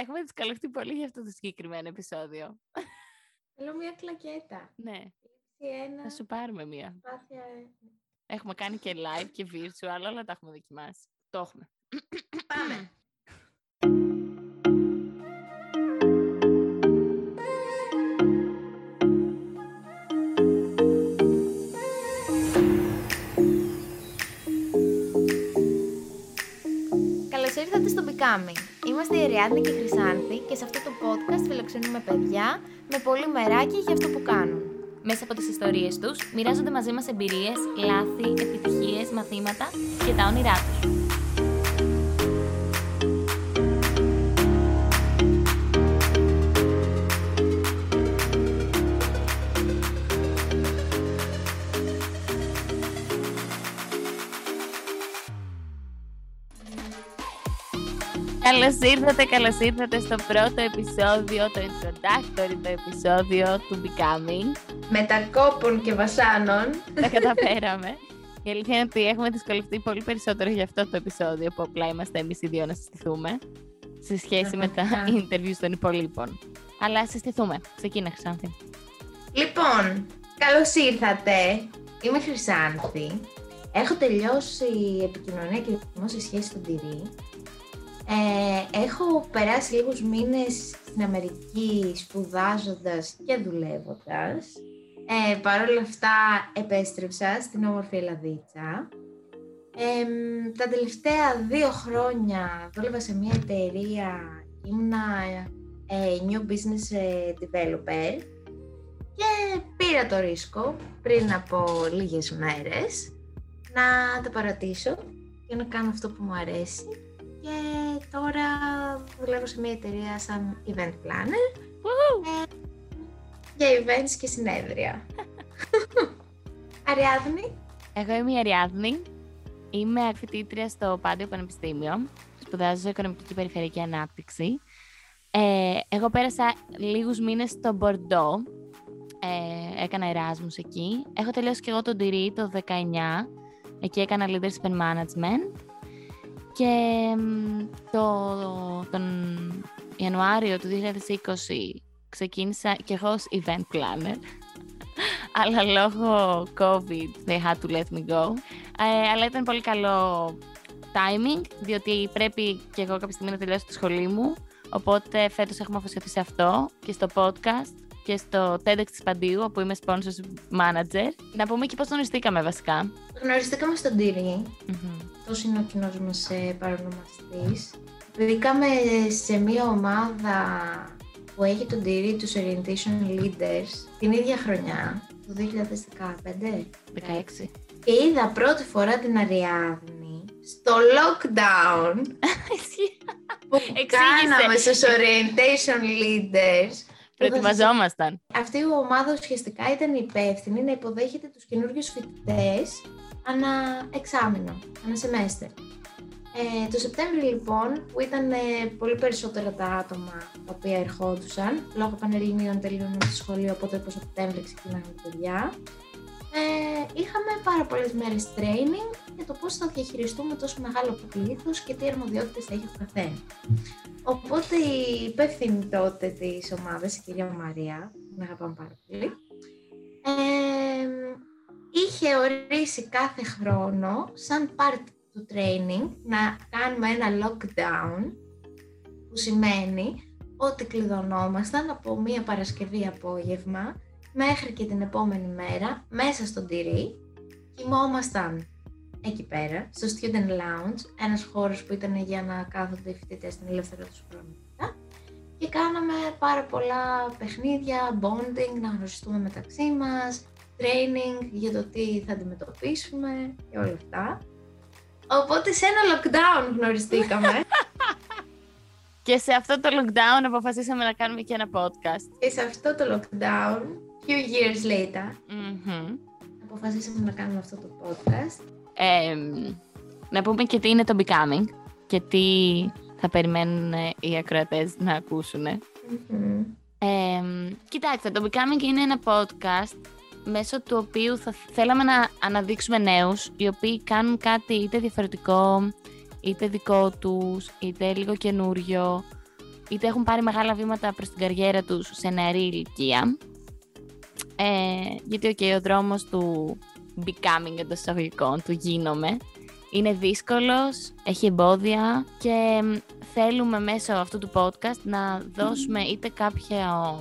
έχουμε δυσκολευτεί πολύ για αυτό το συγκεκριμένο επεισόδιο. Θέλω μια κλακέτα. ναι, Ένα... θα σου πάρουμε μία. Προσπάθεια... Έχουμε κάνει και live και virtual, όλα τα έχουμε δοκιμάσει. Το έχουμε. Πάμε. Becoming. Είμαστε η Ariadne και η Χρυσάνθη και σε αυτό το podcast φιλοξενούμε παιδιά με πολύ μεράκι για αυτό που κάνουν. Μέσα από τις ιστορίες τους μοιράζονται μαζί μας εμπειρίες, λάθη, επιτυχίες, μαθήματα και τα όνειρά τους. Καλώς ήρθατε, καλώς ήρθατε στο πρώτο επεισόδιο, το introductory το επεισόδιο του Becoming. Μετακόπων και βασάνων. Τα καταφέραμε. Η αλήθεια είναι ότι έχουμε δυσκολευτεί πολύ περισσότερο για αυτό το επεισόδιο που απλά είμαστε εμείς οι δύο να συστηθούμε σε σχέση με τα Πραγματικά. interviews των υπολείπων. Αλλά συστηθούμε. Ξεκίνα, Χρυσάνθη. Λοιπόν, καλώς ήρθατε. Είμαι η Χρυσάνθη. Έχω τελειώσει επικοινωνία και δημόσια σχέση στον Τυρί. Ε, έχω περάσει λίγους μήνες στην Αμερική σπουδάζοντας και δουλεύοντας. Ε, Παρ' όλα αυτά επέστρεψα στην όμορφη Ελλαδίτσα. Ε, τα τελευταία δύο χρόνια δούλευα σε μια εταιρεία, ήμουνα ε, New Business ε, Developer και πήρα το ρίσκο πριν από λίγες μέρες να τα παρατήσω και να κάνω αυτό που μου αρέσει και τώρα δουλεύω σε μια εταιρεία σαν event planner ε, για events και συνέδρια. Αριάδνη, Εγώ είμαι η Αριάδνη. Είμαι φοιτήτρια στο Πάντιο Πανεπιστήμιο. Σπουδάζω Οικονομική και Περιφερειακή Ανάπτυξη. Ε, εγώ πέρασα λίγους μήνες στο Μπορντό. Ε, έκανα Εράσμους εκεί. Έχω τελειώσει και εγώ τον Τυρί το 19. Εκεί έκανα Leadership and Management. Και μ, το, τον Ιανουάριο του 2020 ξεκίνησα και εγώ ως event planner. αλλά λόγω COVID they had to let me go. Ε, αλλά ήταν πολύ καλό timing, διότι πρέπει και εγώ κάποια στιγμή να τελειώσω τη σχολή μου. Οπότε φέτος έχουμε αφοσιωθεί σε αυτό και στο podcast και στο TEDx της Παντίου, όπου είμαι sponsors manager. Να πούμε και πώς γνωριστήκαμε βασικά. γνωριστήκαμε στον Τυρί, αυτός είναι ο κοινός μας ε, παρονομαστής. Μπήκαμε σε μια ομάδα που έχει τον Τυρί τους Orientation Leaders την ίδια χρονιά, το 2015. 16. Και είδα πρώτη φορά την Αριάδνη στο lockdown που Εξήγησε. κάναμε στους Orientation Leaders. Προετοιμαζόμασταν. Αυτή η ομάδα ουσιαστικά ήταν υπεύθυνη να υποδέχεται τους καινούριου φοιτητές ανά εξάμηνο, ανά σεμέστερ. Ε, το Σεπτέμβριο λοιπόν, που ήταν ε, πολύ περισσότερα τα άτομα τα οποία ερχόντουσαν, λόγω πανελληνίων τελείωναν στο σχολείο, οπότε το Σεπτέμβριο ξεκινάνε τα παιδιά, ε, είχαμε πάρα πολλές μέρες training για το πώς θα διαχειριστούμε τόσο μεγάλο πλήθος και τι αρμοδιότητες θα έχει ο καθένας. Οπότε η υπεύθυνη τότε της ομάδας, η κυρία Μαρία, την αγαπάμε πάρα πολύ, ε, είχε ορίσει κάθε χρόνο σαν part του training να κάνουμε ένα lockdown που σημαίνει ότι κλειδωνόμασταν από μία Παρασκευή απόγευμα μέχρι και την επόμενη μέρα μέσα στον τυρί κοιμόμασταν εκεί πέρα, στο Student Lounge, ένας χώρος που ήταν για να κάθονται οι φοιτητές στην ελεύθερα τους χρόνο μετά. και κάναμε πάρα πολλά παιχνίδια, bonding, να γνωριστούμε μεταξύ μας, training για το τι θα αντιμετωπίσουμε και όλα αυτά. Οπότε σε ένα lockdown γνωριστήκαμε Και σε αυτό το lockdown αποφασίσαμε να κάνουμε και ένα podcast. και σε αυτό το lockdown, few years later, Μμμ. αποφασίσαμε να κάνουμε αυτό το podcast. Ε, να πούμε και τι είναι το Becoming και τι θα περιμένουν ε, οι ακροατές να ακούσουν. Μμμ. Ε, κοιτάξτε, το Becoming είναι ένα podcast μέσω του οποίου θα θέλαμε να αναδείξουμε νέους οι οποίοι κάνουν κάτι είτε διαφορετικό, είτε δικό τους, είτε λίγο καινούριο, είτε έχουν πάρει μεγάλα βήματα προς την καριέρα τους σε νεαρή ηλικία. Ε, γιατί okay, ο δρόμος του becoming εντό εισαγωγικών, του γίνομαι, είναι δύσκολος, έχει εμπόδια και θέλουμε μέσω αυτού του podcast να δώσουμε είτε κάποια,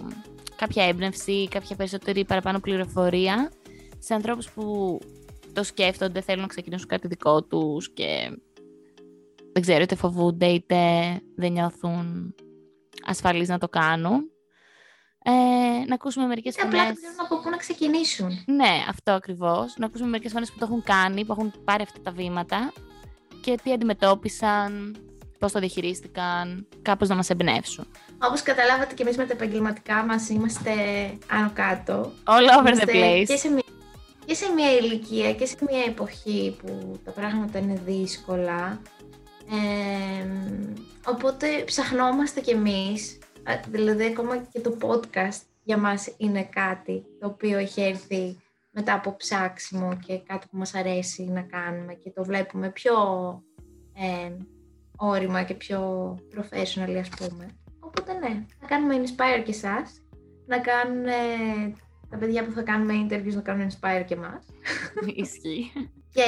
κάποια έμπνευση, κάποια περισσότερη παραπάνω πληροφορία σε ανθρώπους που το σκέφτονται, θέλουν να ξεκινήσουν κάτι δικό τους και δεν ξέρω, είτε φοβούνται είτε δεν νιώθουν ασφαλείς να το κάνουν. Ε, να ακούσουμε μερικές φωνές. Απλά δεν ξέρουν από πού να ξεκινήσουν. Ναι, αυτό ακριβώς. Να ακούσουμε μερικές φωνές που το έχουν κάνει, που έχουν πάρει αυτά τα βήματα και τι αντιμετώπισαν, πώς το διαχειρίστηκαν, κάπως να μας εμπνεύσουν. Όπως καταλάβατε και εμείς με τα επαγγελματικά μας είμαστε άνω κάτω. All over the place. Και σε, μια, και σε μια ηλικία και σε μια εποχή που τα πράγματα είναι δύσκολα. Ε, οπότε ψαχνόμαστε κι εμείς, δηλαδή ακόμα και το podcast για μας είναι κάτι το οποίο έχει έρθει μετά από ψάξιμο και κάτι που μας αρέσει να κάνουμε και το βλέπουμε πιο ε, όρημα και πιο professional ας πούμε. Οπότε ναι, να κάνουμε inspire και εσάς, να κάνουν τα παιδιά που θα κάνουμε interviews να κάνουν inspire και εμάς. Ισχύει. Και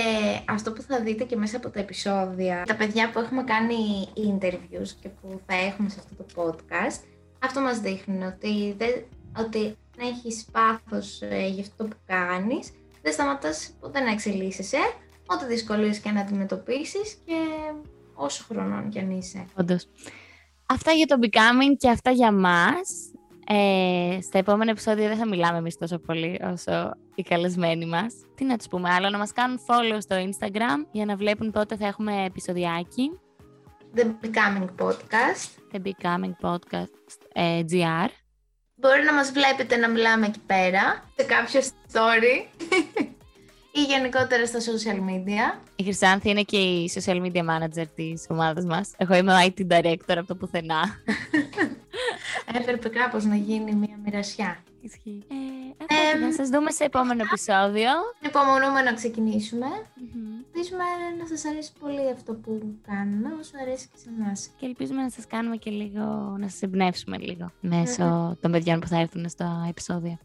αυτό που θα δείτε και μέσα από τα επεισόδια, τα παιδιά που έχουμε κάνει interviews και που θα έχουμε σε αυτό το podcast, αυτό μας δείχνει ότι, δεν, ότι αν έχεις πάθος ε, για αυτό που κάνεις, δεν σταματάς ποτέ να εξελίσσεσαι, ό,τι δυσκολίες και να αντιμετωπίσεις και όσο χρονών κι αν είσαι. Όντως. Αυτά για το becoming και αυτά για μας. Ε, στα επόμενα επεισόδια δεν θα μιλάμε εμείς τόσο πολύ όσο οι καλεσμένοι μας. Τι να τους πούμε άλλο, να μας κάνουν follow στο Instagram για να βλέπουν πότε θα έχουμε επεισοδιάκι. The Becoming Podcast. The Becoming Podcast ε, GR. Μπορεί να μας βλέπετε να μιλάμε εκεί πέρα, σε κάποιο story ή γενικότερα στα social media. Η Χρυσάνθη είναι και η social media manager της ομάδας μας. Εγώ είμαι ο IT director από το πουθενά. Έπρεπε κάπως να γίνει μια μοιρασιά. Ισχύει. Ε, να σας δούμε σε επόμενο επεισόδιο. Υπομονούμε να ξεκινήσουμε. Ελπίζουμε να σας αρέσει πολύ αυτό που κάνουμε, όσο αρέσει και σε εμάς. Και ελπίζουμε να σας κάνουμε και λίγο, να σας εμπνεύσουμε λίγο μέσω των παιδιών που θα έρθουν στο επεισόδιο.